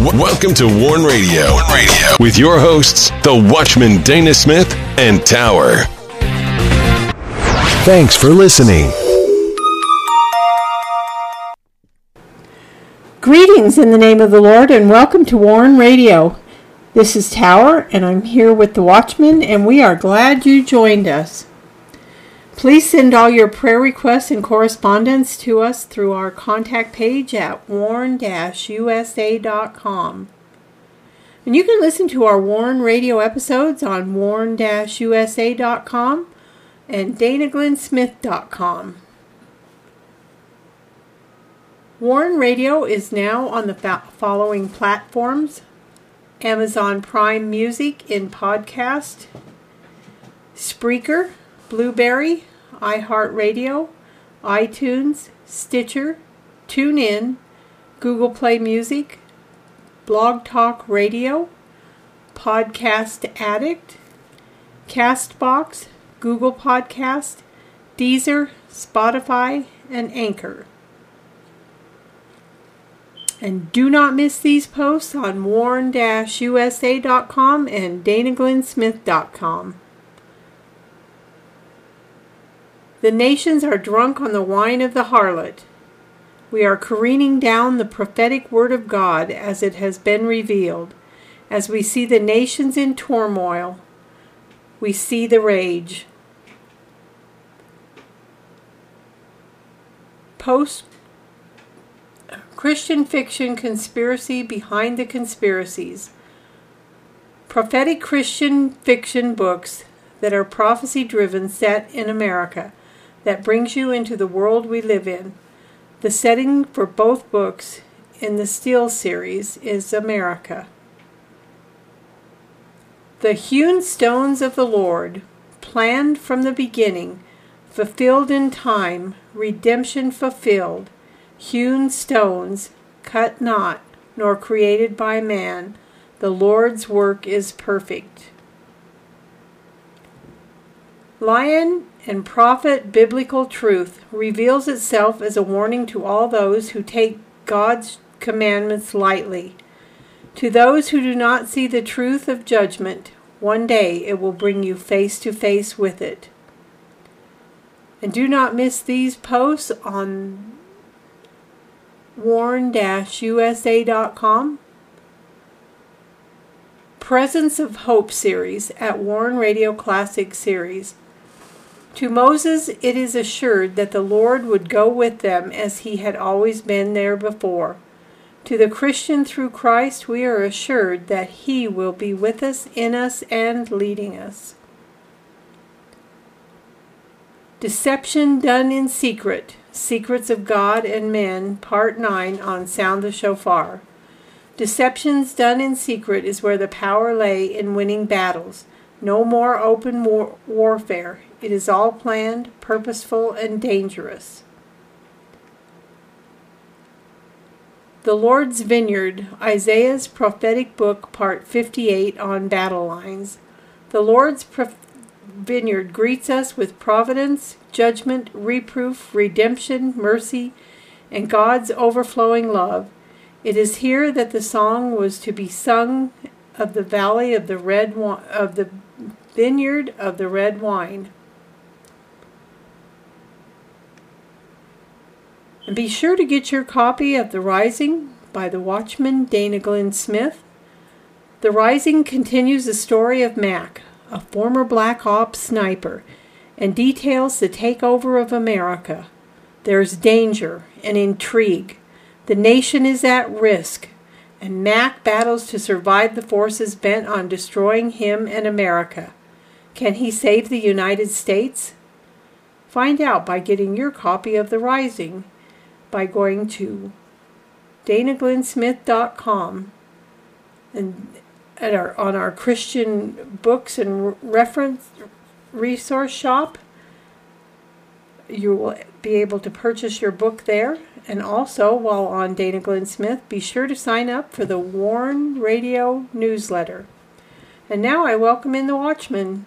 Welcome to Warn Radio. Warn Radio with your hosts, the Watchman Dana Smith and Tower. Thanks for listening. Greetings in the name of the Lord and welcome to Warn Radio. This is Tower and I'm here with the Watchman and we are glad you joined us. Please send all your prayer requests and correspondence to us through our contact page at warn-usa.com. And you can listen to our Warn Radio episodes on warn-usa.com and danaglennsmith.com. Warn Radio is now on the following platforms Amazon Prime Music in podcast, Spreaker, Blubrry, iHeartRadio, iTunes, Stitcher, TuneIn, Google Play Music, Blog Talk Radio, Podcast Addict, Castbox, Google Podcast, Deezer, Spotify, and Anchor. And do not miss these posts on warn-usa.com and danaglennsmith.com. The nations are drunk on the wine of the harlot. We are careening down the prophetic word of God as it has been revealed. As we see the nations in turmoil, we see the rage. Post Christian fiction conspiracy behind the conspiracies. Prophetic Christian fiction books that are prophecy driven set in America that brings you into the world we live in. The setting for both books in the Steel series is America. The hewn stones of the Lord, planned from the beginning, fulfilled in time, redemption fulfilled hewn stones, cut not, nor created by man. The Lord's work is perfect. Lion and prophet biblical truth reveals itself as a warning to all those who take God's commandments lightly. To those who do not see the truth of judgment, one day it will bring you face to face with it. And do not miss these posts on warn-usa.com. Presence of Hope series at Warn Radio Classic series. To Moses it is assured that the Lord would go with them as he had always been there before. To the Christian through Christ we are assured that he will be with us, in us, and leading us. Deception done in secret Secrets of God and Men, Part 9 on Sound the Shofar. Deceptions done in secret is where the power lay in winning battles. No more open war- warfare. It is all planned, purposeful, and dangerous. The Lord's Vineyard, Isaiah's prophetic book, part 58 on battle lines. The Lord's prophetic vineyard greets us with providence, judgment, reproof, redemption, mercy, and God's overflowing love. It is here that the song was to be sung of the valley of the red of the vineyard of the red wine. And be sure to get your copy of The Rising by the Watchman Dana Glenn Smith. The Rising continues the story of Mac, a former Black Ops sniper, and details the takeover of America. There's danger and intrigue. The nation is at risk, and Mac battles to survive the forces bent on destroying him and America. Can he save the United States? Find out by getting your copy of The Rising by going to danaglennsmith.com and at our on our Christian books and reference resource shop. You will be able to purchase your book there. And also, while on Dana Glenn Smith, be sure to sign up for the Warn Radio newsletter. And now I welcome in the Watchman.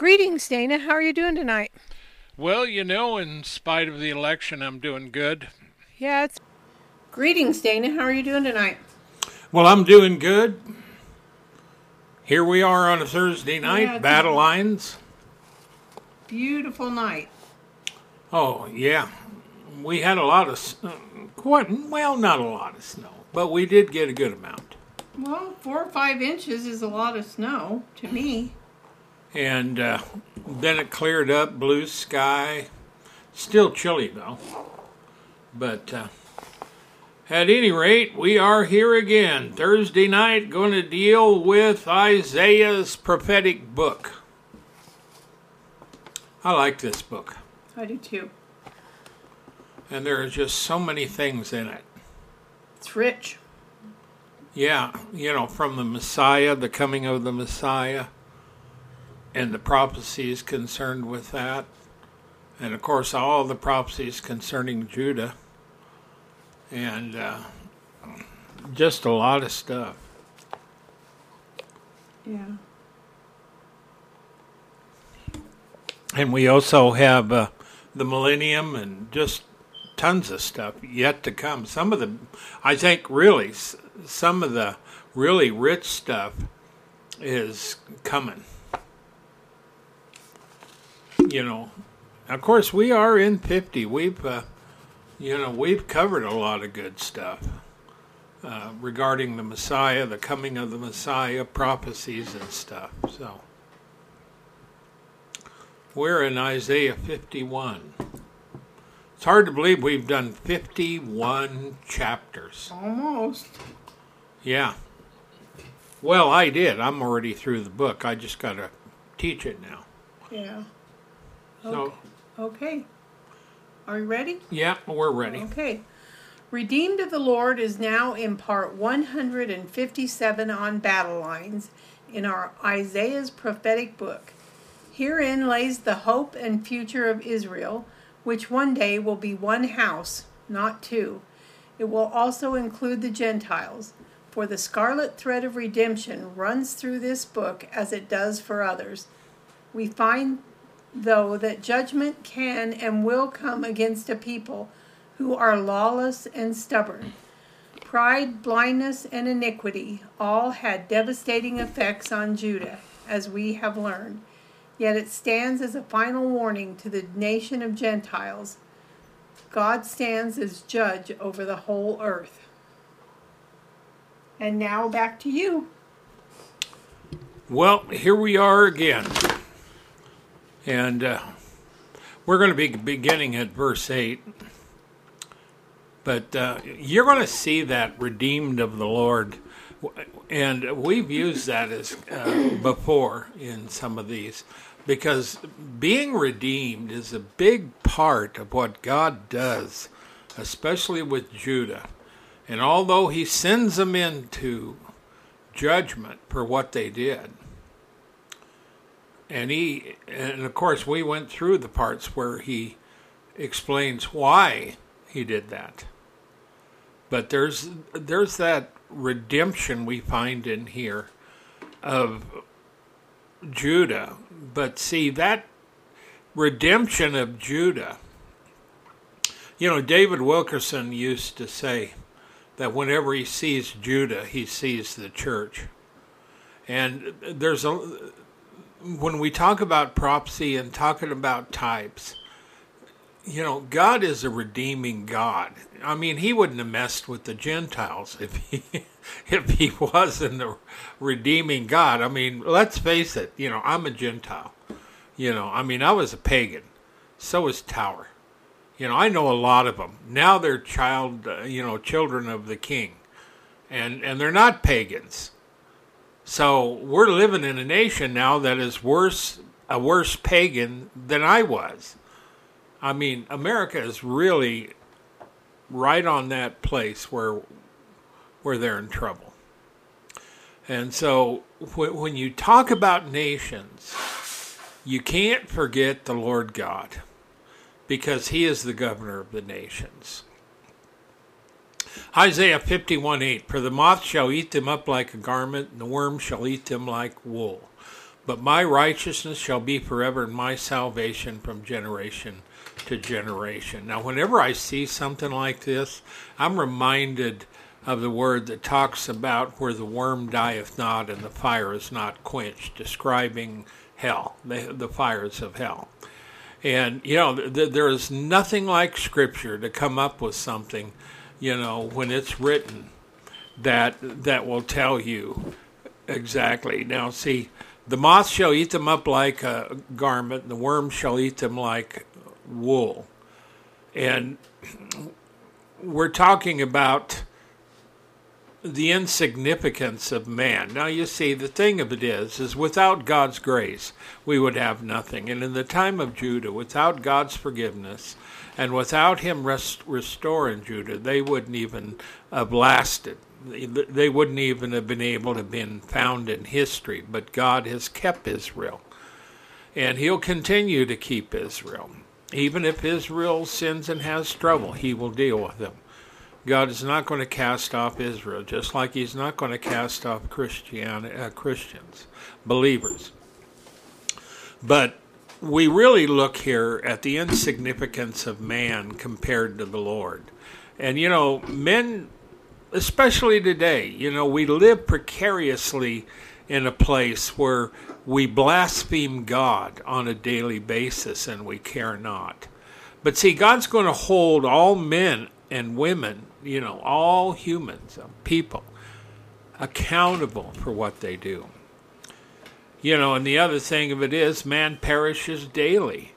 Greetings, Dana. How are you doing tonight? Well, you know, in spite of the election, I'm doing good. Yeah, it's. Greetings, Dana. How are you doing tonight? Well, I'm doing good. Here we are on a Thursday night, Yeah, it's- battle lines. Beautiful night. Oh, yeah. We had a lot of, uh, quite, well, not a lot of snow, but we did get a good amount. Well, four or five inches is a lot of snow to me. And uh, then it cleared up, blue sky. Still chilly, though. But uh, at any rate, we are here again. Thursday night, going to deal with Isaiah's prophetic book. I like this book, I do too. and there are just so many things in it. It's rich. Yeah, you know, from the Messiah, the coming of the Messiah, and the prophecies concerned with that. And of course, all the prophecies concerning Judah. And uh, just a lot of stuff. Yeah. And we also have uh, the millennium and just tons of stuff yet to come. Some of the, I think, really, some of the really rich stuff is coming. You know, of course, we are in 50. We've, uh, you know, we've covered a lot of good stuff uh, regarding the Messiah, the coming of the Messiah, prophecies and stuff. So. We're in Isaiah 51. It's hard to believe we've done 51 chapters. Almost. Yeah. Well, I did. I'm already through the book. I just got to teach it now. Yeah. So, Okay. Are you ready? yeah, we're ready. Okay. Redeemed of the Lord is now in part 157 on battle lines in our Isaiah's prophetic book. Herein lays the hope and future of Israel, which one day will be one house, not two. It will also include the Gentiles, for the scarlet thread of redemption runs through this book as it does for others. We find, though, that judgment can and will come against a people who are lawless and stubborn. Pride, blindness, and iniquity all had devastating effects on Judah, as we have learned. Yet it stands as a final warning to the nation of Gentiles. God stands as judge over the whole earth. And now back to you. Well, here we are again. And uh, we're going to be beginning at verse 8. But uh, you're going to see that redeemed of the Lord. And we've used that as uh, before in some of these because being redeemed is a big part of what God does, especially with Judah. And although he sends them into judgment for what they did, and he and of course we went through the parts where he explains why he did that. But there's there's that redemption we find in here of Judah. But see that redemption of Judah. You know, David Wilkerson used to say that whenever he sees Judah, he sees the church. And there's a when we talk about prophecy and talking about types, you know, God is a redeeming God. I mean, He wouldn't have messed with the Gentiles if He if He wasn't a redeeming God. I mean, let's face it. You know, I'm a Gentile. You know, I mean, I was a pagan. So was Tower. You know, I know a lot of them. Now they're child, uh, you know, children of the King, and and they're not pagans. So we're living in a nation now that is worse, a worse pagan than I was. I mean, America is really right on that place where where they're in trouble. And so when you talk about nations, you can't forget the Lord God because he is the governor of the nations. Isaiah 51 8 For the moth shall eat them up like a garment, and the worm shall eat them like wool. But my righteousness shall be forever, and my salvation from generation to generation. Now, whenever I see something like this, I'm reminded of the word that talks about where the worm dieth not and the fire is not quenched, describing hell, the, the fires of hell. And, you know, th- there is nothing like Scripture to come up with something, you know, when it's written that that will tell you exactly. Now, see, the moth shall eat them up like a garment, and the worm shall eat them like wool. And we're talking about the insignificance of man. Now you see the thing of it is is without God's grace we would have nothing. And in the time of Judah without God's forgiveness and without him rest, restoring Judah they wouldn't even have lasted. They wouldn't even have been able to have been found in history, but God has kept Israel. And he'll continue to keep Israel. Even if Israel sins and has trouble, he will deal with them. God is not going to cast off Israel, just like He's not going to cast off Christian, uh, Christians, believers. But we really look here at the insignificance of man compared to the Lord. And, you know, men, especially today, you know, we live precariously in a place where we blaspheme God on a daily basis and we care not. But see, God's going to hold all men and women, you know, all humans, uh, people, accountable for what they do. You know, and the other thing of it is, man perishes daily.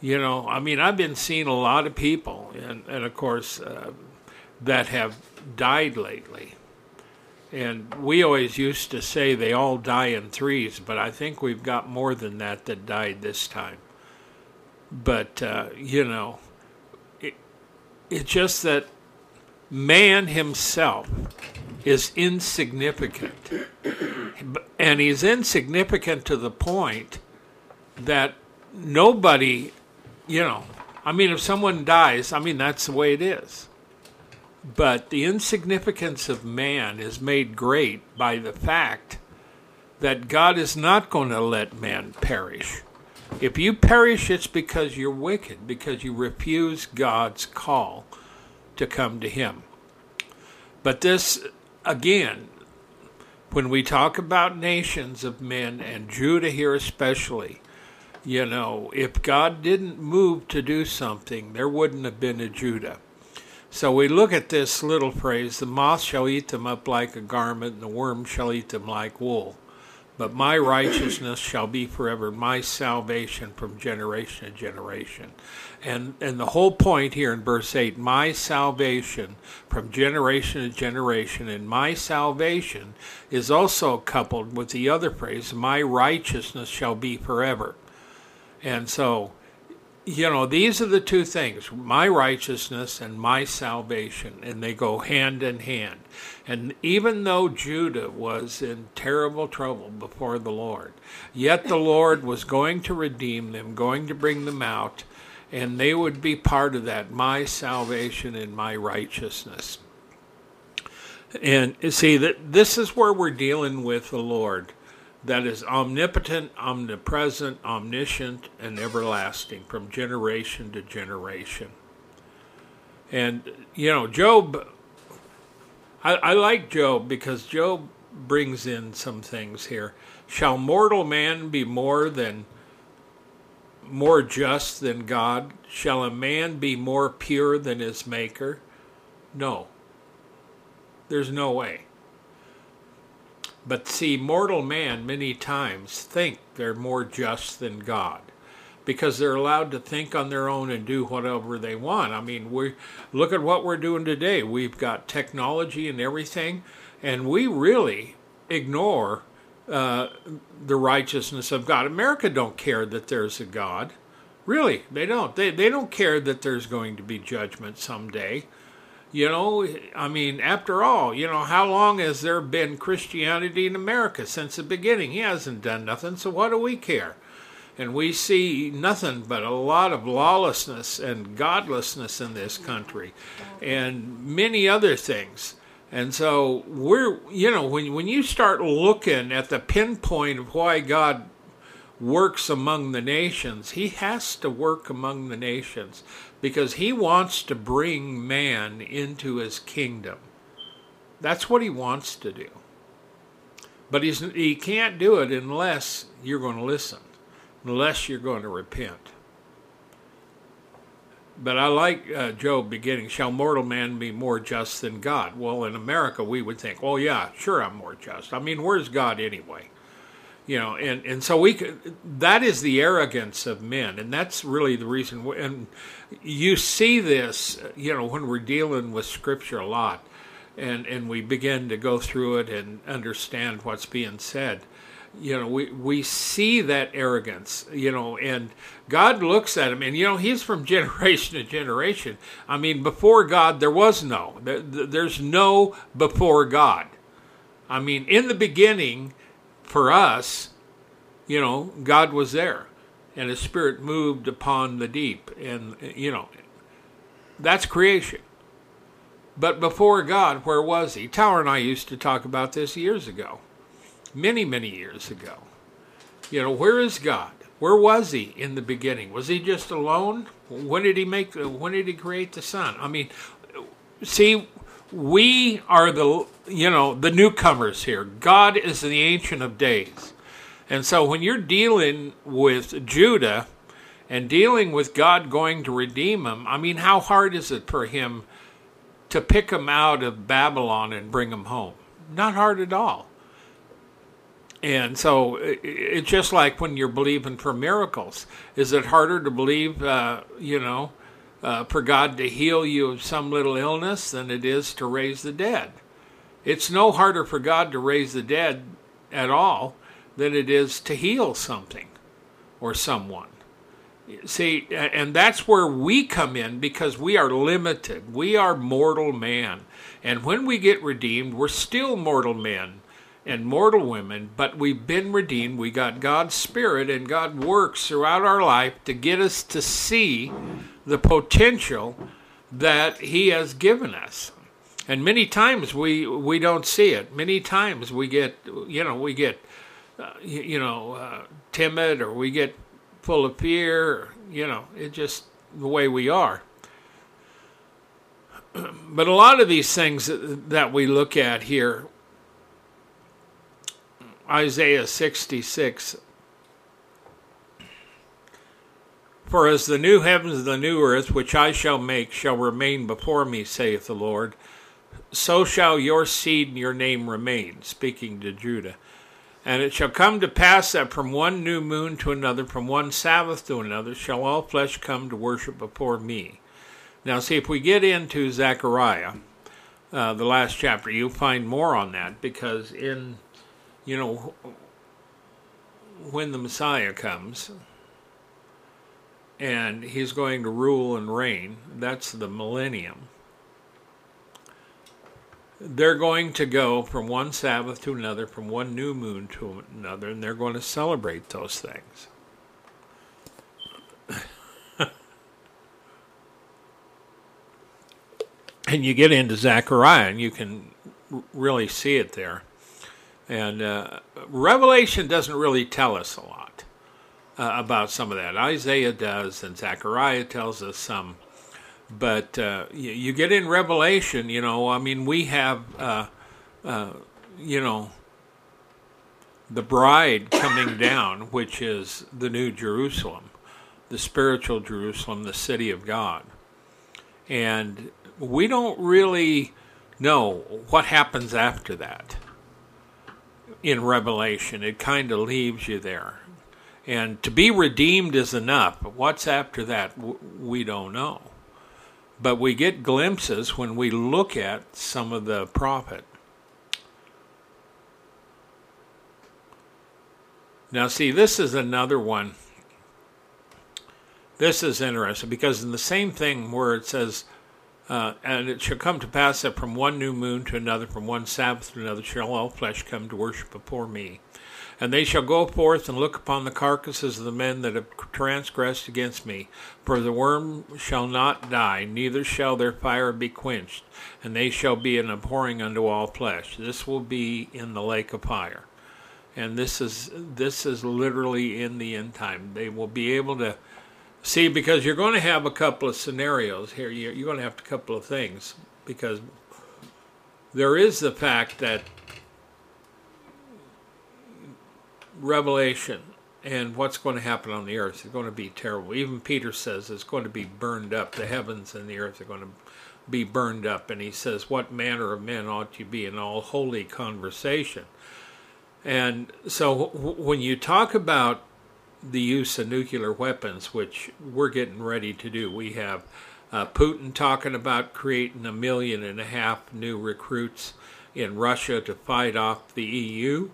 You know, I mean, I've been seeing a lot of people, and, and of course, uh, that have died lately. And we always used to say they all die in threes, but I think we've got more than that that died this time. But, uh, you know, it's just that man himself is insignificant. And he's insignificant to the point that nobody, you know, I mean, if someone dies, I mean, that's the way it is. But the insignificance of man is made great by the fact that God is not going to let man perish. If you perish, it's because you're wicked, because you refuse God's call to come to Him. But this, again, when we talk about nations of men, and Judah here especially, you know, if God didn't move to do something, there wouldn't have been a Judah. So we look at this little phrase the moth shall eat them up like a garment, and the worm shall eat them like wool but my righteousness shall be forever, my salvation from generation to generation. And and the whole point here in verse 8, my salvation from generation to generation, and my salvation is also coupled with the other phrase, my righteousness shall be forever. And so you know, these are the two things my righteousness and my salvation, and they go hand in hand. And even though Judah was in terrible trouble before the Lord, yet the Lord was going to redeem them, going to bring them out, and they would be part of that my salvation and my righteousness. And see that this is where we're dealing with the Lord that is omnipotent, omnipresent, omniscient, and everlasting from generation to generation. And, you know, Job, I, I, like Job because Job brings in some things here. Shall mortal man be more than more just than God? Shall a man be more pure than his maker? No. There's no way. But see, mortal man many times think they're more just than God because they're allowed to think on their own and do whatever they want. I mean, we look at what we're doing today. We've got technology and everything, and we really ignore uh, the righteousness of God. America don't care that there's a God. Really, they don't. They they don't care that there's going to be judgment someday. You know, I mean, after all, you know, how long has there been Christianity in America since the beginning? He hasn't done nothing, so what do we care? And we see nothing but a lot of lawlessness and godlessness in this country and many other things. And so we're, you know, when, when you start looking at the pinpoint of why God works among the nations, he has to work among the nations because he wants to bring man into his kingdom. That's what he wants to do. But he's, he can't do it unless you're going to listen, unless you're going to repent. But I like uh, Job beginning, shall mortal man be more just than God? Well, in America, we would think, Well, yeah, sure, I'm more just. I mean, where's God anyway? You know, and, and so we could, that is the arrogance of men, and that's really the reason. And you see this, you know, when we're dealing with Scripture a lot, and, and we begin to go through it and understand what's being said you know we we see that arrogance you know and god looks at him and you know he's from generation to generation. I mean before god there was no there's no before god. I mean in the beginning for us you know god was there and his spirit moved upon the deep and you know that's creation. But before god where was he? Tower and i used to talk about this years ago many, many years ago. You know, where is God? Where was he in the beginning? Was he just alone? When did he make when did he create the sun? I mean, see, we are the you know, the newcomers here. God is the ancient of days. And so when you're dealing with Judah and dealing with God going to redeem him, I mean, how hard is it for him to pick him out of Babylon and bring him home? Not hard at all. And so it's just like when you're believing for miracles. Is it harder to believe, uh, you know, uh, for God to heal you of some little illness than it is to raise the dead? It's no harder for God to raise the dead at all than it is to heal something or someone. See, and that's where we come in because we are limited. We are mortal man. And when we get redeemed, we're still mortal men and mortal women, but we've been redeemed. We got God's Spirit, and God works throughout our life to get us to see the potential that He has given us. And many times we we don't see it. Many times we get you know we get uh, you, know uh, timid or we get full of fear. Or, you know, it's just the way we are. But a lot of these things that we look at here, Isaiah 66. For as the new heavens and the new earth, which I shall make, shall remain before me, saith the Lord, so shall your seed and your name remain, speaking to Judah. And it shall come to pass that from one new moon to another, from one Sabbath to another, shall all flesh come to worship before me. Now, see, if we get into Zechariah, uh, the last chapter, you'll find more on that because in you know, when the Messiah comes and he's going to rule and reign, that's the millennium. They're going to go from one Sabbath to another, from one new moon to another, and they're going to celebrate those things. and you get into Zechariah, and you can really see it there. And uh, Revelation doesn't really tell us a lot uh, about some of that. Isaiah does, and Zechariah tells us some. But uh, you, you, get in Revelation, you know, I mean, we have, uh, uh, you know, the bride coming down, which is the New Jerusalem, the spiritual Jerusalem, the city of God. And we don't really know what happens after that in Revelation. It kind of leaves you there. And to be redeemed is enough. What's after that, we don't know. But we get glimpses when we look at some of the prophet. Now, see, this is another one. This is interesting because in the same thing where it says, uh, and it shall come to pass that from one new moon to another, from one Sabbath to another, shall all flesh come to worship before me. And they shall go forth and look upon the carcasses of the men that have transgressed against me. For the worm shall not die, neither shall their fire be quenched, and they shall be an abhorring unto all flesh. This will be in the lake of fire. And this is this is literally in the end time. They will be able to see because you're going to have a couple of scenarios here. You're, going to have a couple of things because there is the fact that Revelation and what's going to happen on the earth is going to be terrible. Even Peter says it's going to be burned up. The heavens and the earth are going to be burned up. And he says, What manner of men ought you be in all holy conversation? And so when you talk about the use of nuclear weapons, which we're getting ready to do, we have uh, Putin talking about creating a million and a half new recruits in Russia to fight off the EU.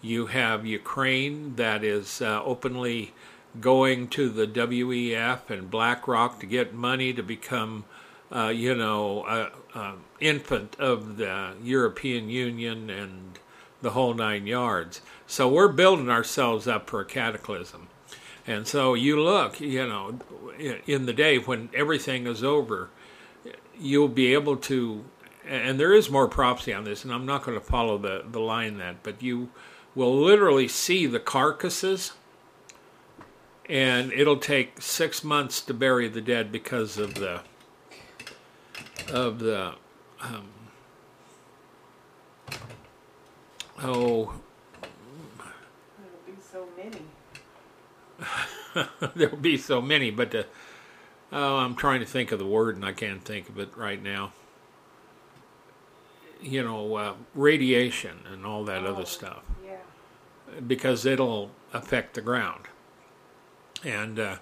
You have Ukraine that is uh, openly going to the WEF and BlackRock to get money to become, uh, you know, an infant of the European Union and the whole nine yards. So we're building ourselves up for a cataclysm. And so you look, you know, in the day when everything is over, you'll be able to, and there is more prophecy on this, and I'm not going to follow the, the line that, but you will literally see the carcasses and it'll take six months to bury the dead because of the of the um, oh There'll be so many. there'll be so many but the, oh i'm trying to think of the word and i can't think of it right now you know uh, radiation and all that Oh, other stuff Yeah. because it'll affect the ground. And uh,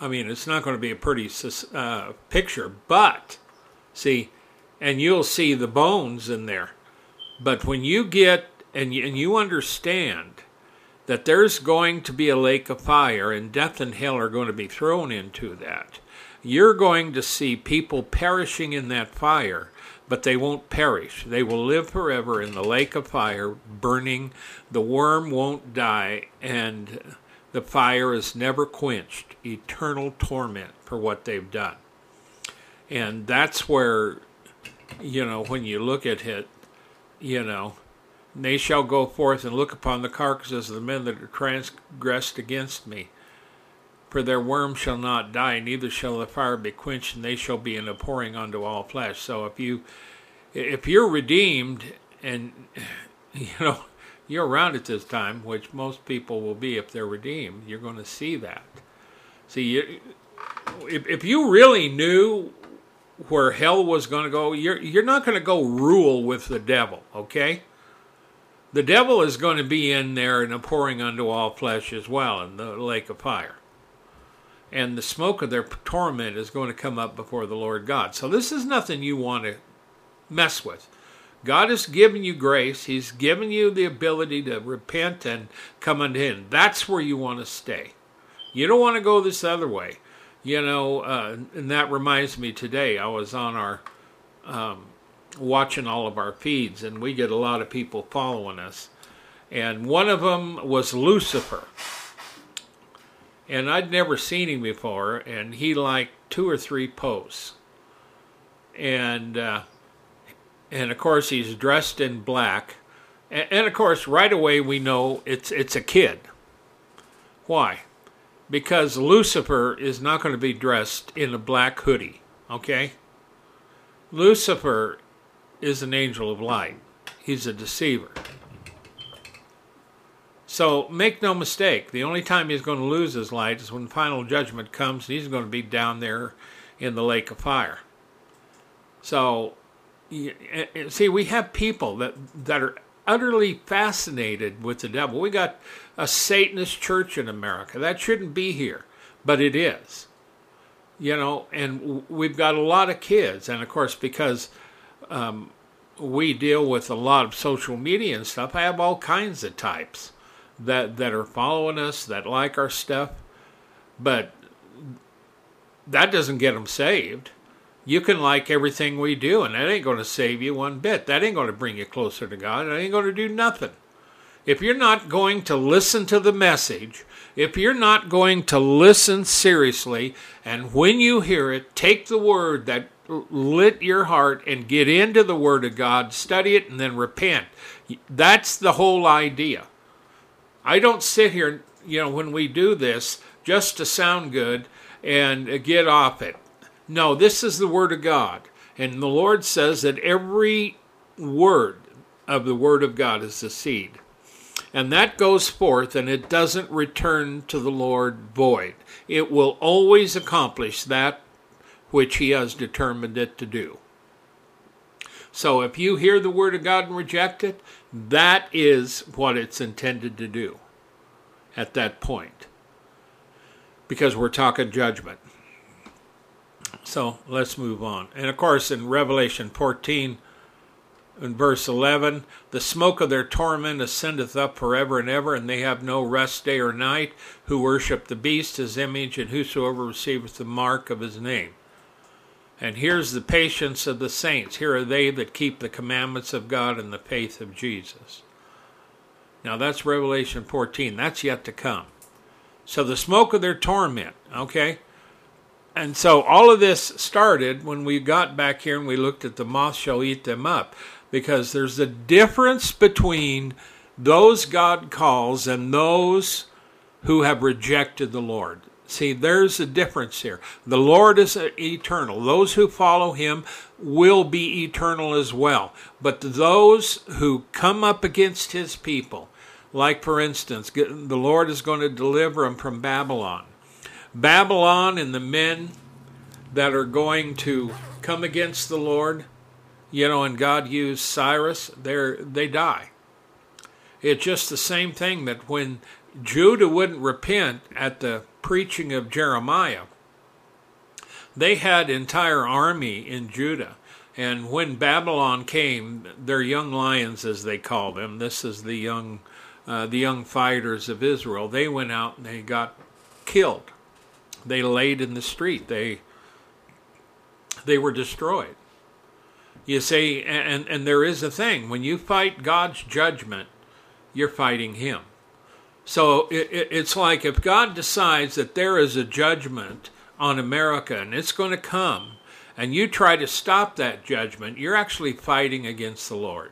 I mean, it's not going to be a pretty sus- uh, picture, but see, and you'll see the bones in there. But when you get and you, and you understand that there's going to be a lake of fire and death and hell are going to be thrown into that, you're going to see people perishing in that fire but they won't perish. They will live forever in the lake of fire, burning. The worm won't die, and the fire is never quenched. Eternal torment for what they've done. And that's where, you know, when you look at it, you know, they shall go forth and look upon the carcasses of the men that are transgressed against me. For their worm shall not die, neither shall the fire be quenched, and they shall be an abhorring unto all flesh. So if you, if you're redeemed, and you know you're around at this time, which most people will be if they're redeemed, you're going to see that. See, you, if if you really knew where hell was going to go, you're you're not going to go rule with the devil, okay? The devil is going to be in there and abhorring unto all flesh as well in the lake of fire and the smoke of their torment is going to come up before the Lord God. So this is nothing you want to mess with. God has given you grace. He's given you the ability to repent and come unto Him. That's where you want to stay. You don't want to go this other way. You know, uh, and that reminds me today, I was on our, um, watching all of our feeds, and we get a lot of people following us. And one of them was Lucifer and I'd never seen him before, and he liked two or three posts, and uh, and of course he's dressed in black, and, and of course right away we know it's it's a kid. Why? Because Lucifer is not going to be dressed in a black hoodie, okay? Lucifer is an angel of light. He's a deceiver. So make no mistake, the only time he's going to lose his light is when final judgment comes and he's going to be down there in the lake of fire. So, see, we have people that, that are utterly fascinated with the devil. We got a Satanist church in America. That shouldn't be here, but it is. You know, and we've got a lot of kids, and of course, because um, we deal with a lot of social media and stuff, I have all kinds of types that that are following us that like our stuff, but that doesn't get them saved. You can like everything we do, and that ain't going to save you one bit. That ain't going to bring you closer to God. That ain't going to do nothing. If you're not going to listen to the message, if you're not going to listen seriously, and when you hear it, take the word that lit your heart and get into the Word of God, study it, and then repent. That's the whole idea. I don't sit here, you know, when we do this just to sound good and get off it. No, this is the Word of God. And the Lord says that every word of the Word of God is a seed. And that goes forth and it doesn't return to the Lord void. It will always accomplish that which He has determined it to do. So if you hear the Word of God and reject it, that is what it's intended to do at that point. Because we're talking judgment. So let's move on. And of course, in Revelation 14, in verse 11, the smoke of their torment ascendeth up forever and ever, and they have no rest day or night, who worship the beast, his image, and whosoever receiveth the mark of his name. And here's the patience of the saints. Here are they that keep the commandments of God and the faith of Jesus. Now that's Revelation 14. That's yet to come. So the smoke of their torment, okay? And so all of this started when we got back here and we looked at the moth shall eat them up because there's a difference between those God calls and those who have rejected the Lord. See, there's a difference here. The Lord is eternal. Those who follow him will be eternal as well. But those who come up against his people, like for instance, the Lord is going to deliver them from Babylon. Babylon and the men that are going to come against the Lord, you know, and God used Cyrus, they they die. It's just the same thing that when Judah wouldn't repent at the preaching of Jeremiah, they had entire army in Judah. And when Babylon came, their young lions, as they call them, this is the young, uh, the young fighters of Israel. They went out and they got killed. They laid in the street. They they were destroyed. You see, and, and there is a thing. When you fight God's judgment, you're fighting Him. So it, it, it's like if God decides that there is a judgment on America and it's going to come, and you try to stop that judgment, you're actually fighting against the Lord.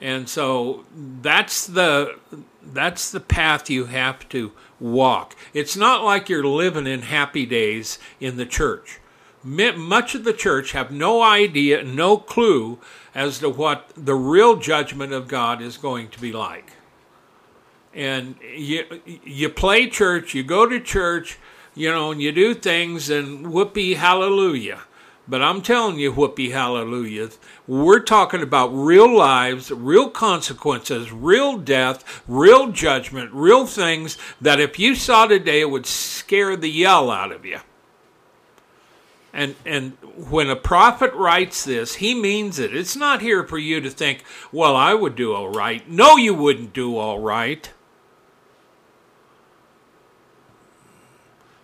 And so that's the that's the path you have to walk. It's not like you're living in happy days in the church much of the church have no idea, no clue as to what the real judgment of God is going to be like. And you you play church, you go to church, you know, and you do things and whoopee hallelujah. But I'm telling you, whoopee hallelujah. We're talking about real lives, real consequences, real death, real judgment, real things that if you saw today, it would scare the yell out of you. And and when a prophet writes this, he means it. It's not here for you to think, well, I would do all right. No, you wouldn't do all right.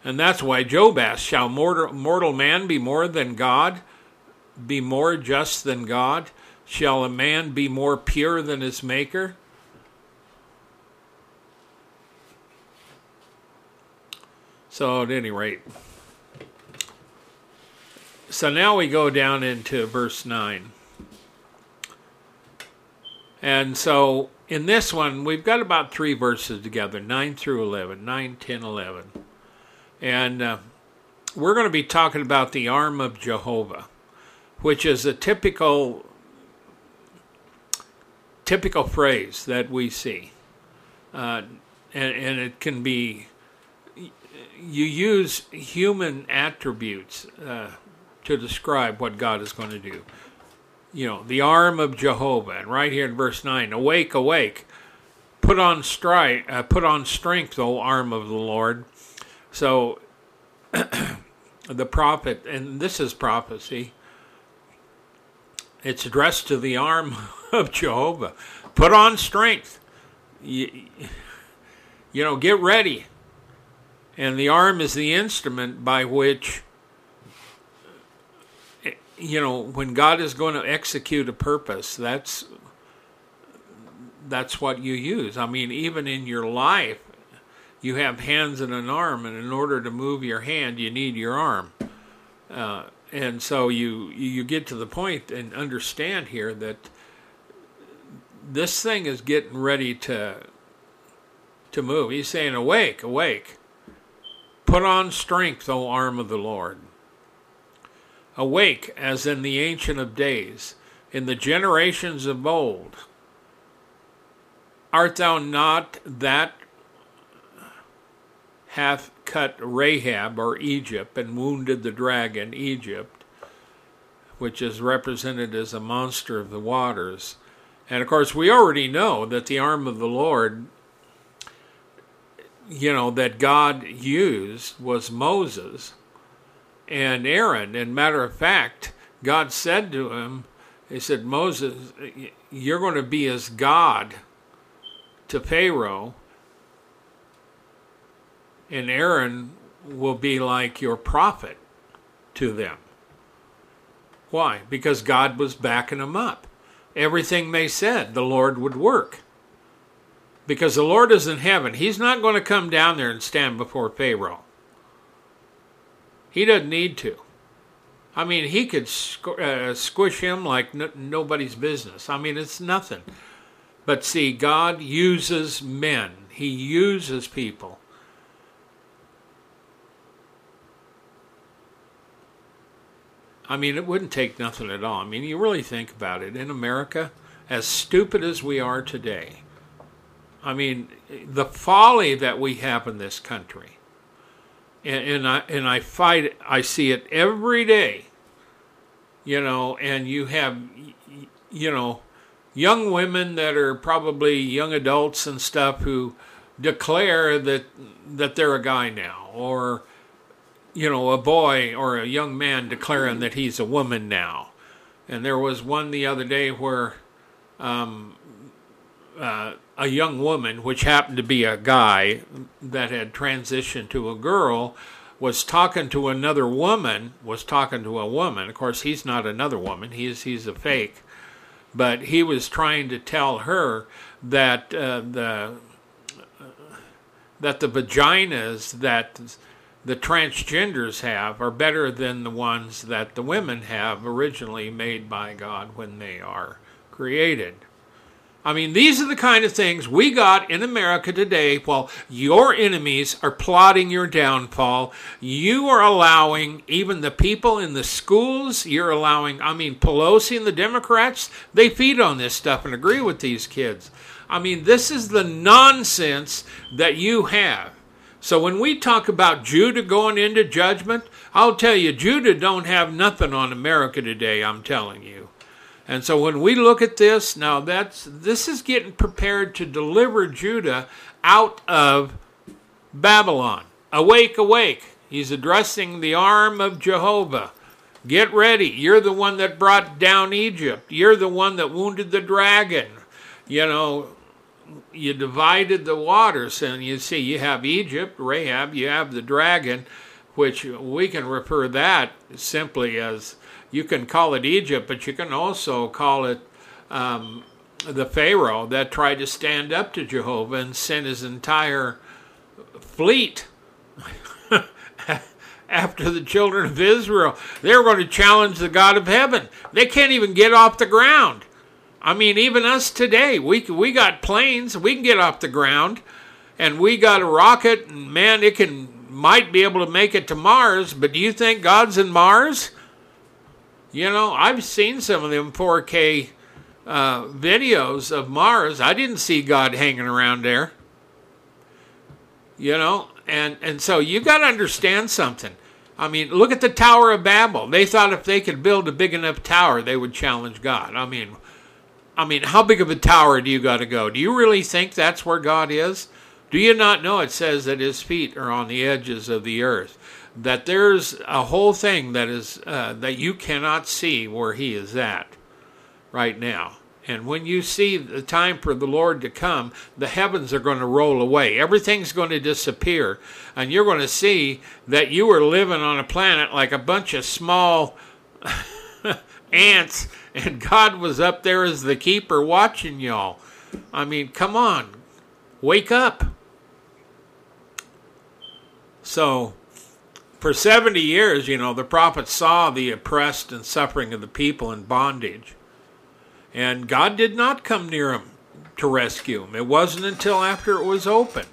And that's why Job asked, Shall mortal, mortal man be more than God? Be more just than God? Shall a man be more pure than his maker? So, at any rate, so now we go down into verse 9. And so in this one, we've got about three verses together 9 through 11, 9, 10, 11. And uh, we're going to be talking about the arm of Jehovah, which is a typical typical phrase that we see. Uh, and, and it can be, you use human attributes. Uh, to describe what God is going to do. You know, the arm of Jehovah, and right here in verse nine, awake, awake, put on strike, uh, put on strength, O arm of the Lord. So, the prophet, and this is prophecy. It's addressed to the arm of Jehovah. Put on strength. you, you know, get ready. And the arm is the instrument by which, you know, when God is going to execute a purpose, that's that's what you use. I mean, even in your life, you have hands and an arm, and in order to move your hand, you need your arm. Uh, and so you you get to the point and understand here that this thing is getting ready to to move. He's saying, "Awake, awake! Put on strength, O arm of the Lord. Awake, as in the ancient of days, in the generations of old. Art thou not that hath cut Rahab or Egypt and wounded the dragon Egypt, which is represented as a monster of the waters. And of course, we already know that the arm of the Lord, you know, that God used was Moses and Aaron. And matter of fact, God said to him, He said, Moses, you're going to be as God to Pharaoh and Aaron will be like your prophet to them. Why? Because God was backing them up. Everything they said, the Lord would work. Because the Lord is in heaven. He's not going to come down there and stand before Pharaoh. He doesn't need to. I mean, he could uh, squish him like nobody's business. I mean, it's nothing. But see, God uses men, He uses people. I mean, it wouldn't take nothing at all. I mean, you really think about it. In America, as stupid as we are today, I mean, the folly that we have in this country, and, and I and I fight. I see it every day. You know, and you have, you know, young women that are probably young adults and stuff who declare that that they're a guy now, or you know, a boy or a young man declaring that he's a woman now. And there was one the other day where um, uh, a young woman, which happened to be a guy that had transitioned to a girl, was talking to another woman, was talking to a woman. Of course, he's not another woman, he's, he's a fake. But he was trying to tell her that uh, the that the vaginas that the transgenders have are better than the ones that the women have originally made by God when they are created. I mean, these are the kind of things we got in America today while your enemies are plotting your downfall. You are allowing even the people in the schools, you're allowing, I mean, Pelosi and the Democrats, they feed on this stuff and agree with these kids. I mean, this is the nonsense that you have. So when we talk about Judah going into judgment, I'll tell you, Judah don't have nothing on America today, I'm telling you. And so when we look at this, now that's this is getting prepared to deliver Judah out of Babylon. Awake, awake. He's addressing the arm of Jehovah. Get ready. You're the one that brought down Egypt. You're the one that wounded the dragon. You know, you divided the waters, and you see you have Egypt, Rahab, you have the dragon, which we can refer that simply as you can call it Egypt, but you can also call it um, the Pharaoh that tried to stand up to Jehovah and sent his entire fleet after the children of Israel. They're going to challenge the God of heaven. They can't even get off the ground. I mean, even us today, we we got planes, we can get off the ground, and we got a rocket, and man, it can might be able to make it to Mars. But do you think God's in Mars? You know, I've seen some of them 4K uh, videos of Mars. I didn't see God hanging around there. You know, and and so you got to understand something. I mean, look at the Tower of Babel. They thought if they could build a big enough tower, they would challenge God. I mean, I mean, how big of a tower do you got to go? Do you really think that's where God is? Do you not know it says that his feet are on the edges of the earth? That there's a whole thing that is uh, that you cannot see where he is at right now. And when you see the time for the Lord to come, the heavens are going to roll away. Everything's going to disappear. And you're going to see that you were living on a planet like a bunch of small ants, and God was up there as the keeper watching y'all. I mean, come on, wake up. So, for 70 years, you know, the prophet saw the oppressed and suffering of the people in bondage. And God did not come near him to rescue him. It wasn't until after it was open.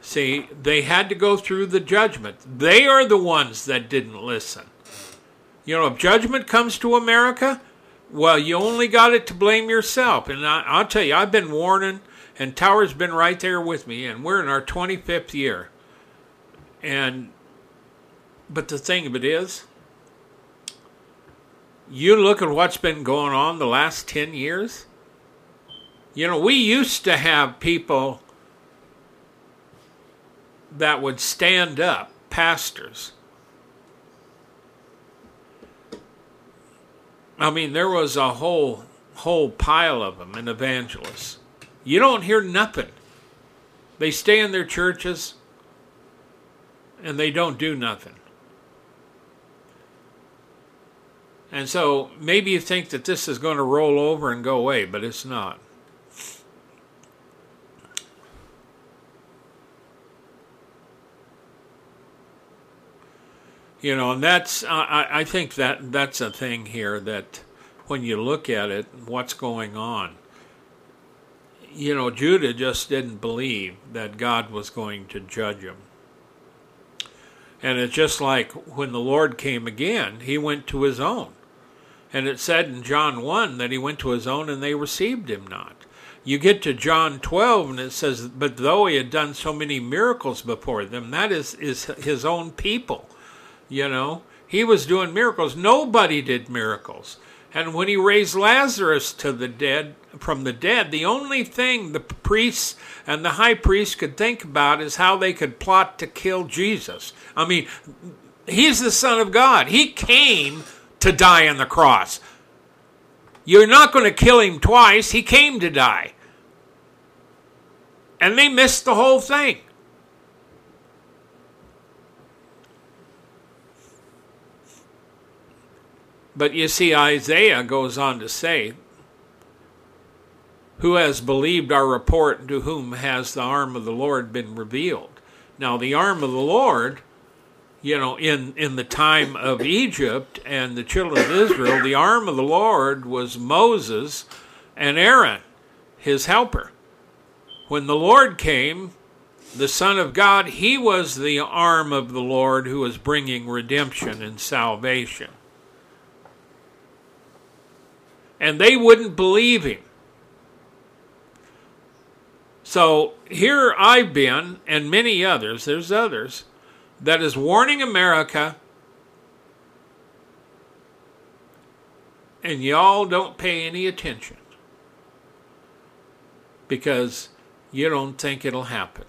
See, they had to go through the judgment. They are the ones that didn't listen. You know, if judgment comes to America, well, you only got it to blame yourself. And I, will tell you, I've been warning, and Tower's been right there with me, and we're in our 25th year. And, but the thing of it is, you look at what's been going on the last 10 years. You know, we used to have people that would stand up, pastors. I mean, there was a whole whole pile of them in evangelists. You don't hear nothing. They stay in their churches and they don't do nothing. And so maybe you think that this is going to roll over and go away, but it's not. You know, and that's I, I think that that's a thing here that when you look at it, what's going on. You know, Judah just didn't believe that God was going to judge him. And it's just like when the Lord came again, he went to his own. And it said in John 1 that he went to his own and they received him not. You get to John 12 and it says, But though he had done so many miracles before them, that is, is his own people. You know, he was doing miracles. Nobody did miracles. And when he raised Lazarus to the dead from the dead, the only thing the priests and the high priest could think about is how they could plot to kill Jesus. I mean, he's the son of God. He came to die on the cross. You're not going to kill him twice. He came to die. And they missed the whole thing. But you see, Isaiah goes on to say, Who has believed our report, to whom has the arm of the Lord been revealed? Now, the arm of the Lord you know, in, in the time of Egypt and the children of Israel, the arm of the Lord was Moses and Aaron, his helper. When the Lord came, the Son of God, he was the arm of the Lord who was bringing redemption and salvation. And they wouldn't believe him. So here I've been, and many others, there's others that is warning America, and y'all don't pay any attention because you don't think it'll happen.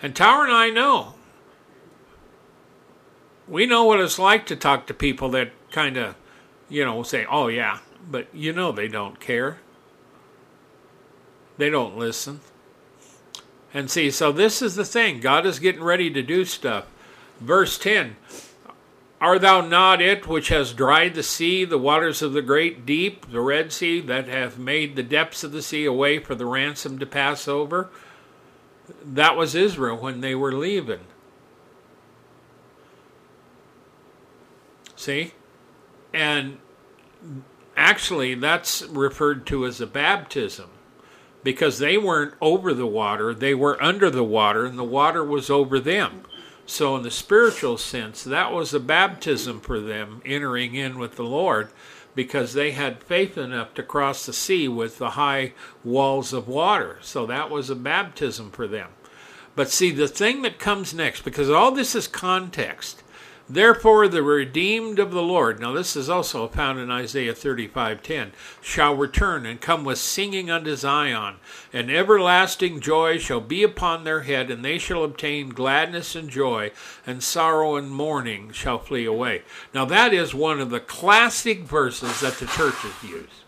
And Tower and I know. We know what it's like to talk to people that kind of, you know, say, oh, yeah, but you know they don't care. They don't listen. And see, so this is the thing. God is getting ready to do stuff. Verse 10 Art thou not it which has dried the sea, the waters of the great deep, the Red Sea, that hath made the depths of the sea a way for the ransom to pass over? That was Israel when they were leaving. See? And actually, that's referred to as a baptism because they weren't over the water, they were under the water, and the water was over them. So, in the spiritual sense, that was a baptism for them entering in with the Lord because they had faith enough to cross the sea with the high walls of water. So, that was a baptism for them. But see, the thing that comes next, because all this is context, Therefore the redeemed of the Lord, now this is also found in Isaiah 35:10, shall return and come with singing unto Zion, and everlasting joy shall be upon their head, and they shall obtain gladness and joy, and sorrow and mourning shall flee away. Now that is one of the classic verses that the churches use.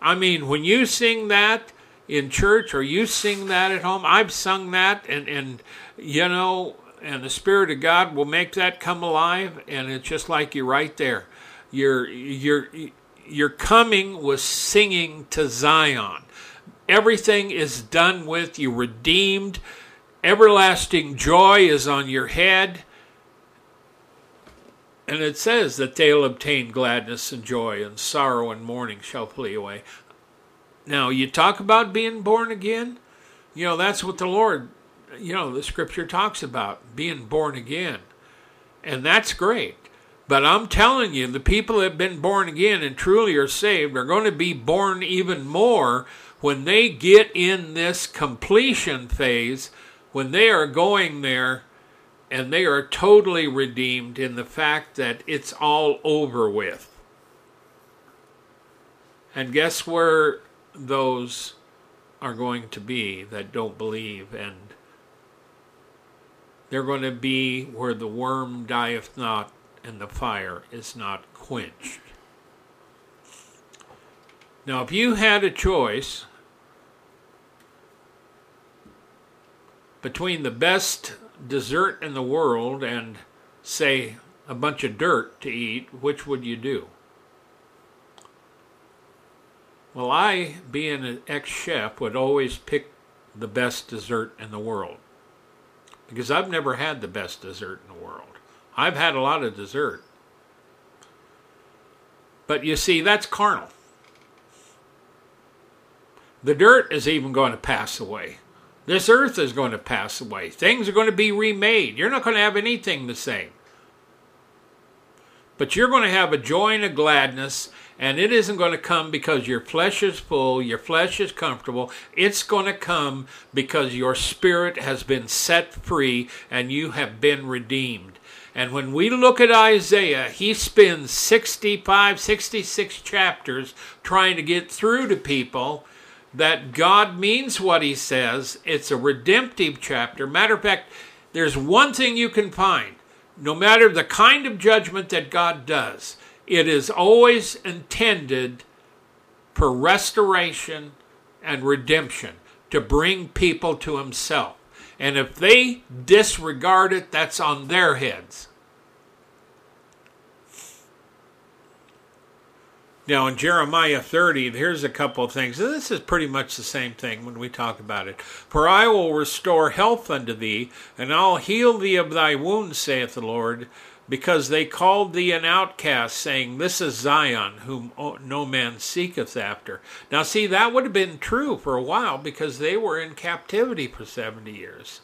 I mean, when you sing that in church or you sing that at home, I've sung that and and you know and the Spirit of God will make that come alive, and it's just like you're right there. You're you're you're coming with singing to Zion. Everything is done with. You redeemed. Everlasting joy is on your head. And it says that they'll obtain gladness and joy, and sorrow and mourning shall flee away. Now, you talk about being born again. You know, that's what the Lord you know, the scripture talks about being born again. And that's great. But I'm telling you, the people that have been born again and truly are saved are going to be born even more when they get in this completion phase, when they are going there and they are totally redeemed in the fact that it's all over with. And guess where those are going to be that don't believe and they're going to be where the worm dieth not and the fire is not quenched. Now, if you had a choice between the best dessert in the world and, say, a bunch of dirt to eat, which would you do? Well, I, being an ex chef, would always pick the best dessert in the world because I've never had the best dessert in the world. I've had a lot of dessert. But you see, that's carnal. The dirt is even going to pass away. This earth is going to pass away. Things are going to be remade. You're not going to have anything the same. But you're going to have a joy and a gladness and it isn't going to come because your flesh is full, your flesh is comfortable. It's going to come because your spirit has been set free and you have been redeemed. And when we look at Isaiah, he spends 65, 66 chapters trying to get through to people that God means what he says. It's a redemptive chapter. Matter of fact, there's one thing you can find no matter the kind of judgment that God does, it is always intended for restoration and redemption, to bring people to Himself. And if they disregard it, that's on their heads. Now, in Jeremiah 30, here's a couple of things. And This is pretty much the same thing when we talk about it. For I will restore health unto thee, and I'll heal thee of thy wounds, saith the Lord because they called thee an outcast, saying, This is Zion, whom no man seeketh after. Now, see, that would have been true for a while because they were in captivity for 70 years.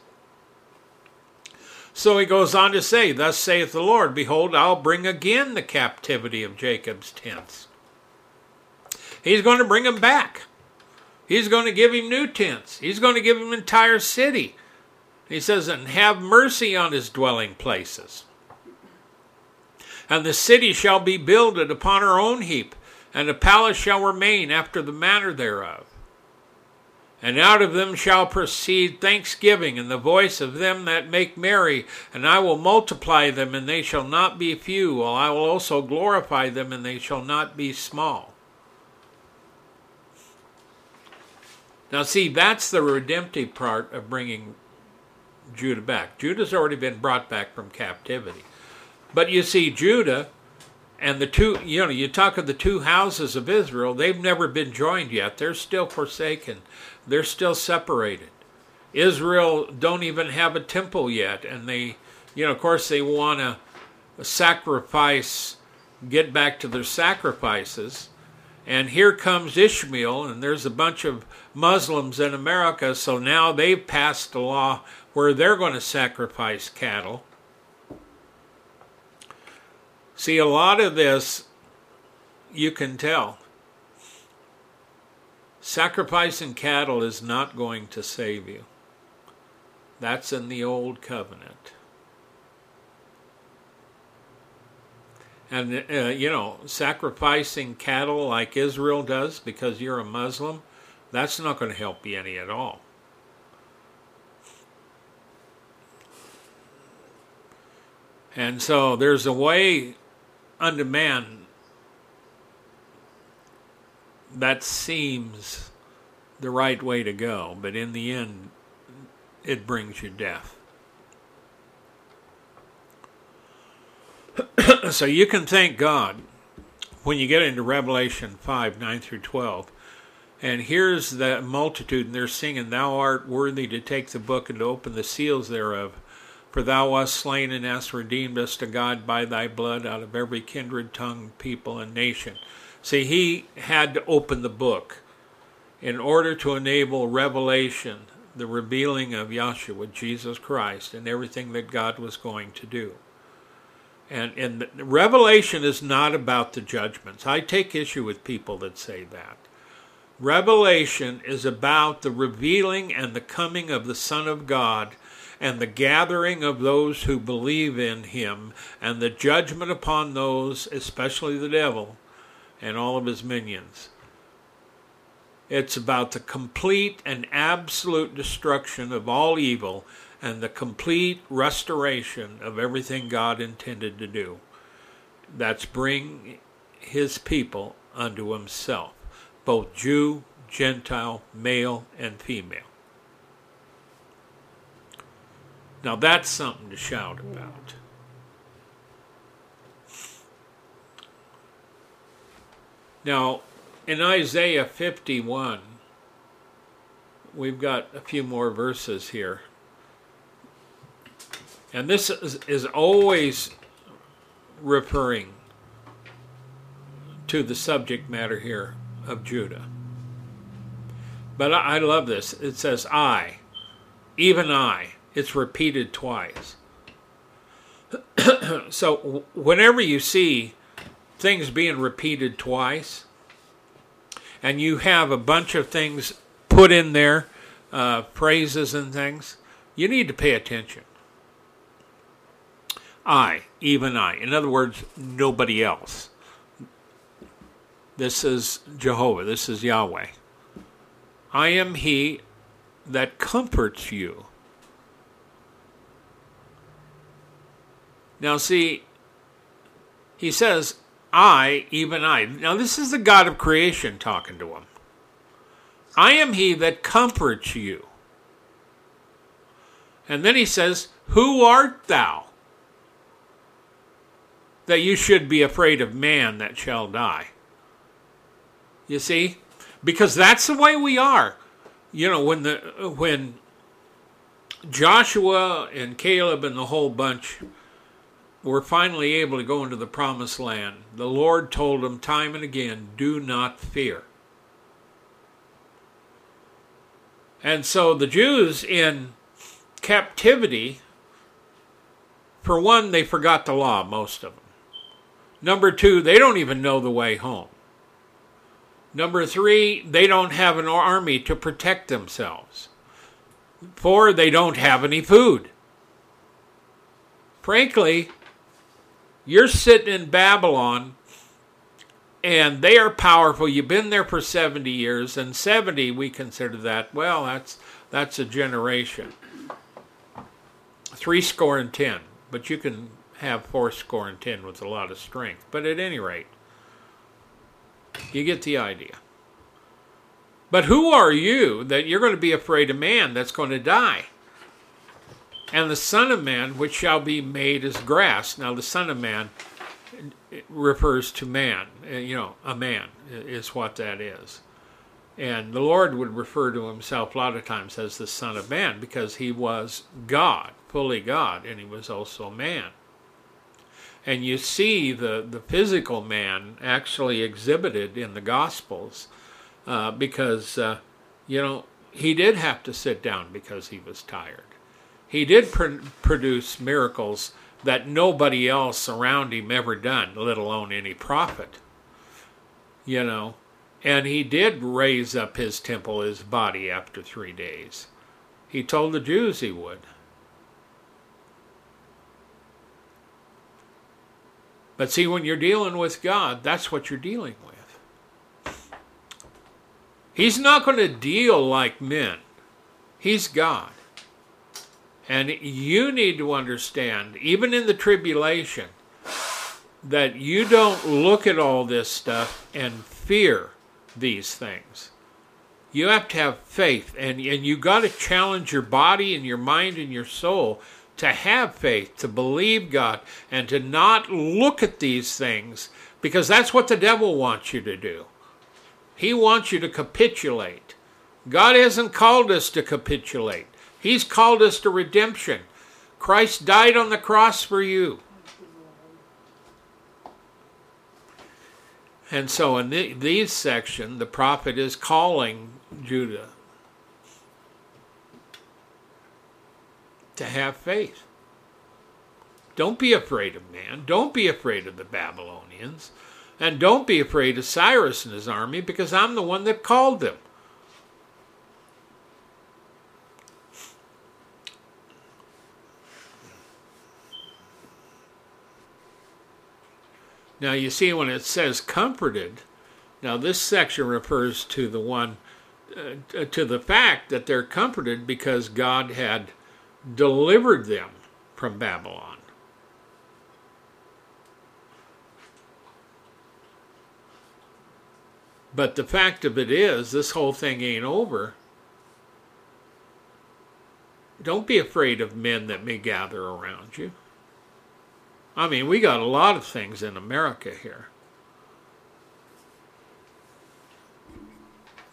So he goes on to say, Thus saith the Lord, Behold, I'll bring again the captivity of Jacob's tents. He's going to bring them back. He's going to give him new tents. He's going to give him an entire city. He says, and have mercy on his dwelling places. And the city shall be builded upon her own heap, and the palace shall remain after the manner thereof. And out of them shall proceed thanksgiving and the voice of them that make merry, and I will multiply them, and they shall not be few, while I will also glorify them, and they shall not be small. Now, see, that's the redemptive part of bringing Judah back. Judah's already been brought back from captivity. But you see, Judah and the two, you know, you talk of the two houses of Israel, they've never been joined yet. They're still forsaken, they're still separated. Israel don't even have a temple yet, and they, you know, of course, they want to sacrifice, get back to their sacrifices. And here comes Ishmael, and there's a bunch of Muslims in America, so now they've passed a law where they're going to sacrifice cattle. See, a lot of this you can tell. Sacrificing cattle is not going to save you. That's in the old covenant. And, uh, you know, sacrificing cattle like Israel does because you're a Muslim, that's not going to help you any at all. And so there's a way unto man that seems the right way to go, but in the end, it brings you death. so you can thank God when you get into Revelation 5 9 through 12. And here's the multitude, and they're singing, Thou art worthy to take the book and to open the seals thereof. For thou wast slain and hast redeemed us to God by thy blood out of every kindred, tongue, people, and nation. See, he had to open the book in order to enable revelation, the revealing of Yahshua, Jesus Christ, and everything that God was going to do. And, and Revelation is not about the judgments. I take issue with people that say that. Revelation is about the revealing and the coming of the Son of God and the gathering of those who believe in him, and the judgment upon those, especially the devil and all of his minions. It's about the complete and absolute destruction of all evil and the complete restoration of everything God intended to do. That's bring his people unto himself, both Jew, Gentile, male, and female. Now that's something to shout about. Now, in Isaiah 51, we've got a few more verses here. And this is, is always referring to the subject matter here of Judah. But I, I love this. It says, I, even I, it's repeated twice. so whenever you see things being repeated twice, and you have a bunch of things put in there, uh, phrases and things, you need to pay attention. I, even I. In other words, nobody else. This is Jehovah. This is Yahweh. I am He that comforts you. Now, see, he says, I, even I. Now, this is the God of creation talking to him. I am he that comforts you. And then he says, Who art thou? That you should be afraid of man that shall die. You see? Because that's the way we are. You know, when the when Joshua and Caleb and the whole bunch were finally able to go into the promised land, the Lord told them time and again, do not fear. And so the Jews in captivity, for one, they forgot the law, most of them. Number two, they don't even know the way home. Number three, they don't have an army to protect themselves. Four, they don't have any food. Frankly, you're sitting in Babylon and they are powerful. You've been there for 70 years, and 70 we consider that, well, that's that's a generation. Three score and ten, but you can have four score and ten with a lot of strength. But at any rate, you get the idea. But who are you that you're going to be afraid of man that's going to die? And the Son of Man, which shall be made as grass. Now, the Son of Man refers to man, uh, you know, a man is what that is. And the Lord would refer to himself a lot of times as the Son of Man because he was God, fully God, and he was also man. And you see the, the physical man actually exhibited in the Gospels uh, because, uh, you know, he did have to sit down because he was tired he did pr- produce miracles that nobody else around him ever done, let alone any prophet. You know, and he did raise up his temple, his body, after three days. He told the Jews he would. But see, when you're dealing with God, that's what you're dealing with. He's not going to deal like men, He's God. And you need to understand, even in the tribulation, that you don't look at all this stuff and fear these things. You have to have faith, and, and you got to challenge your body and your mind and your soul to have faith, to believe God, and to not look at these things because that's what the devil wants you to do. He wants you to capitulate. God hasn't called us to capitulate, He's called us to redemption. Christ died on the cross for you. And so in the, these section, the prophet is calling Judah to have faith. Don't be afraid of man. Don't be afraid of the Babylonians. And don't be afraid of Cyrus and his army because I'm the one that called them. Now, you see, when it says comforted, now this section refers to the one, uh, to the fact that they're comforted because God had delivered them from Babylon. But the fact of it is, this whole thing ain't over. Don't be afraid of men that may gather around you. I mean, we got a lot of things in America here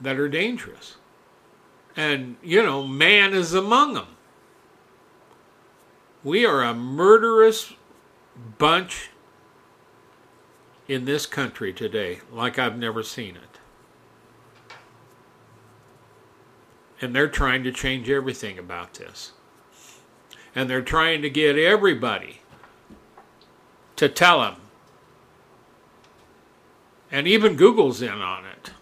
that are dangerous. And, you know, man is among them. We are a murderous bunch in this country today, like I've never seen it. And they're trying to change everything about this. And they're trying to get everybody to tell him. And even Google's in on it.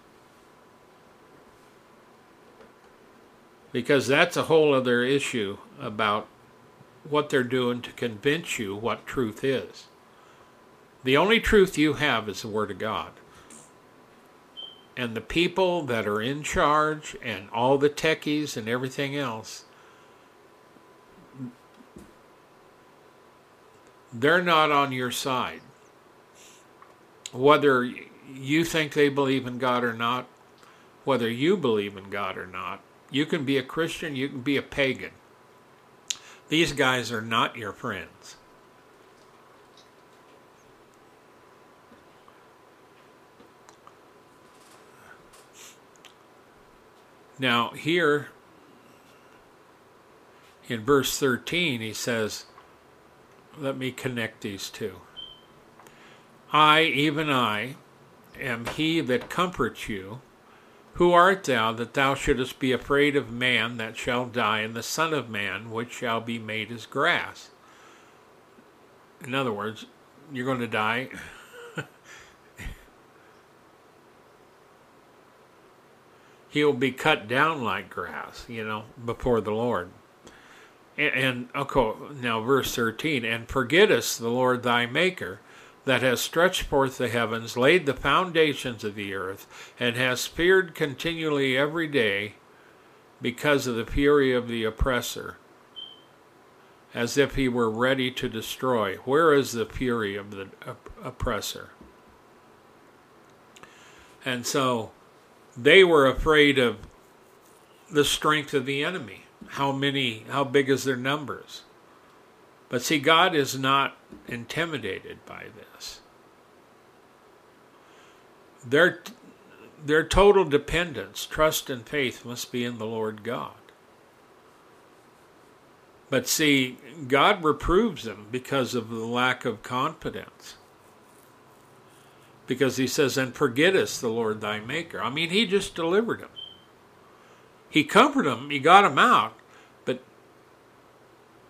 Because that's a whole other issue about what they're doing to convince you what truth is. The only truth you have is the Word of God. And the people that are in charge and all the techies and everything else they're not on your side. Whether you think they believe in God or not, whether you believe in God or not, you can be a Christian, you can be a pagan. These guys are not your friends. Now, here in verse 13, he says, let me connect these two. I, even I, am he that comforts you. Who art thou that thou shouldest be afraid of man that shall die, and the Son of Man which shall be made as grass? In other words, you're going to die. he will be cut down like grass, you know, before the Lord. And, okay, now verse 13, and forgettest the Lord thy Maker, that has stretched forth the heavens, laid the foundations of the earth, and has feared continually every day because of the fury of the oppressor, as if he were ready to destroy. Where is the fury of the oppressor? And so they were afraid of the strength of the enemy how many, how big is their numbers. But see, God is not intimidated by this. Their, their total dependence, trust, and faith must be in the Lord God. But see, God reproves them because of the lack of confidence. Because he says, And forgettest the Lord thy Maker. I mean, he just delivered them. He comforted them, he got them out.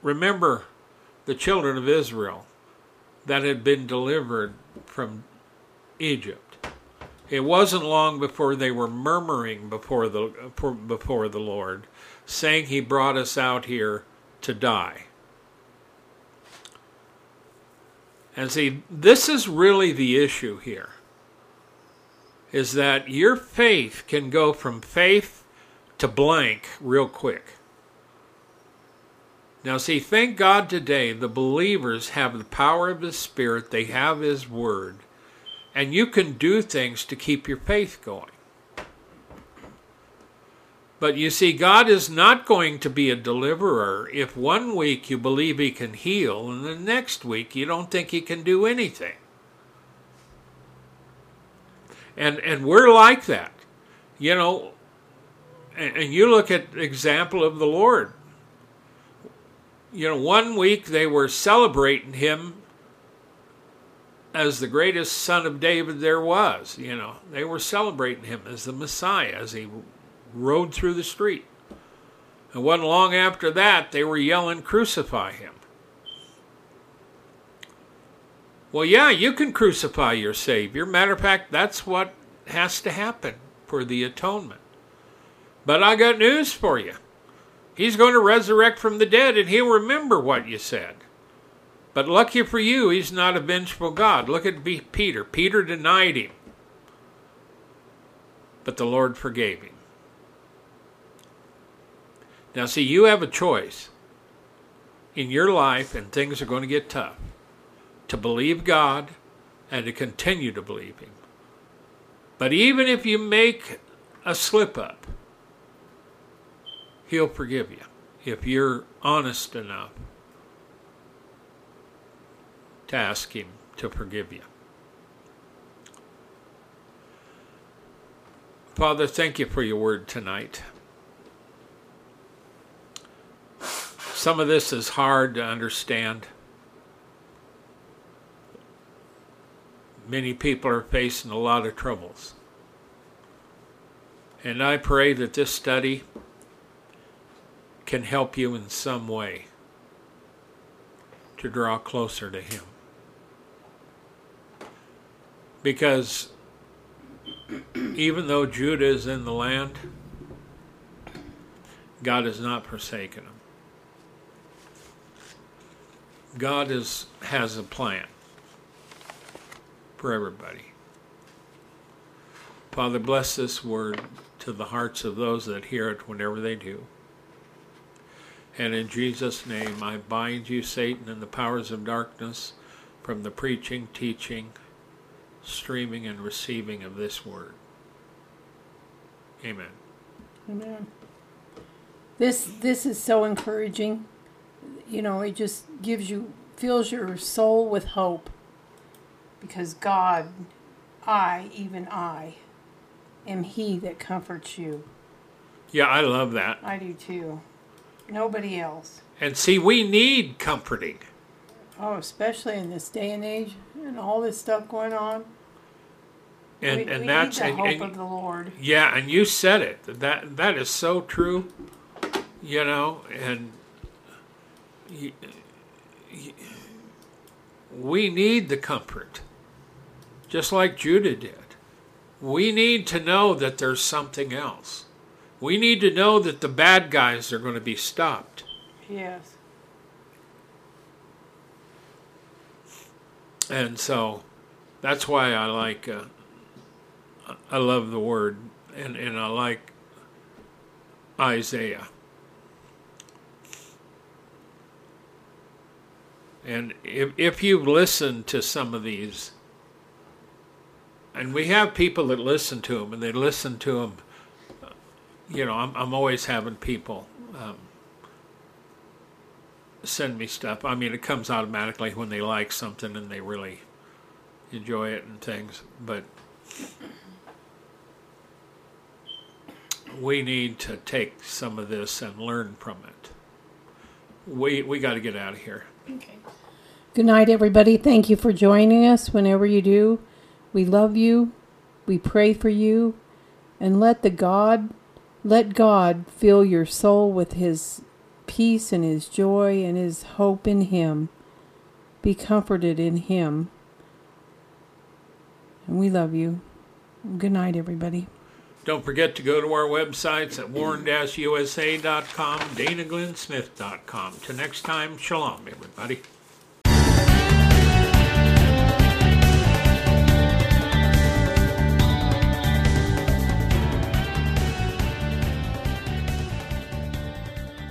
Remember the children of Israel that had been delivered from Egypt. It wasn't long before they were murmuring before the before the Lord, saying he brought us out here to die. And see, this is really the issue here. Is that your faith can go from faith to blank real quick. Now, see, thank God today the believers have the power of His Spirit, they have His Word, and you can do things to keep your faith going. But you see, God is not going to be a deliverer if one week you believe He can heal and the next week you don't think He can do anything. And, and we're like that. You know, and, and you look at example of the Lord. You know, one week they were celebrating Him as the greatest son of David there was. You know, they were celebrating him as the Messiah as he rode through the street. And wasn't long after that they were yelling, Crucify him. Well, yeah, you can crucify your Savior. Matter of fact, that's what has to happen for the atonement. But I got news for you. He's going to resurrect from the dead and he'll remember what you said. But lucky for you, he's not a vengeful God. Look at Peter. Peter denied him, but the Lord forgave him. Now, see, you have a choice in your life, and things are going to get tough, to believe God and to continue to believe Him. But even if you make a slip up, He'll forgive you if you're honest enough to ask Him to forgive you. Father, thank you for your word tonight. Some of this is hard to understand. Many people are facing a lot of troubles. And I pray that this study can help you in some way to draw closer to Him. Because even though Judah is in the land, God has not forsaken him. God is, has a plan for everybody. Father, bless this word to the hearts of those that hear it whenever they do. And in Jesus' name, I bind you, Satan, and the powers of darkness from the preaching, teaching, streaming, and receiving of this word. Amen. Amen. This this is so encouraging you know, it just gives you, fills your soul with hope. Because God, I, even I, am He that comforts you. Yeah, I love that. I do too. Nobody else. And see, we need comforting. Oh, especially in this day and age and all this stuff going on. And we, and we that's need the and, hope and, of the Lord. Yeah, and you said it. That that is so true. You know, and we need the comfort, just like Judah did. We need to know that there's something else. We need to know that the bad guys are going to be stopped. Yes. And so that's why I like, uh, I love the word, and, and I like Isaiah. And if, if you've listened to some of these, and we have people that listen to them, and they listen to them, you know, I'm, I'm always having people um, send me stuff. I mean, it comes automatically when they like something and they really enjoy it and things, but we need to take some of this and learn from it. We we got to get out of here. Okay. Good night, everybody. Thank you for joining us whenever you do. We love you. We pray for you. And let the God, let God fill your soul with His peace and His joy and His hope in Him. Be comforted in Him. And we love you. Good night, everybody. Don't forget to go to our websites at warn-usa.com, danaglennsmith.com. Till next time, shalom, everybody.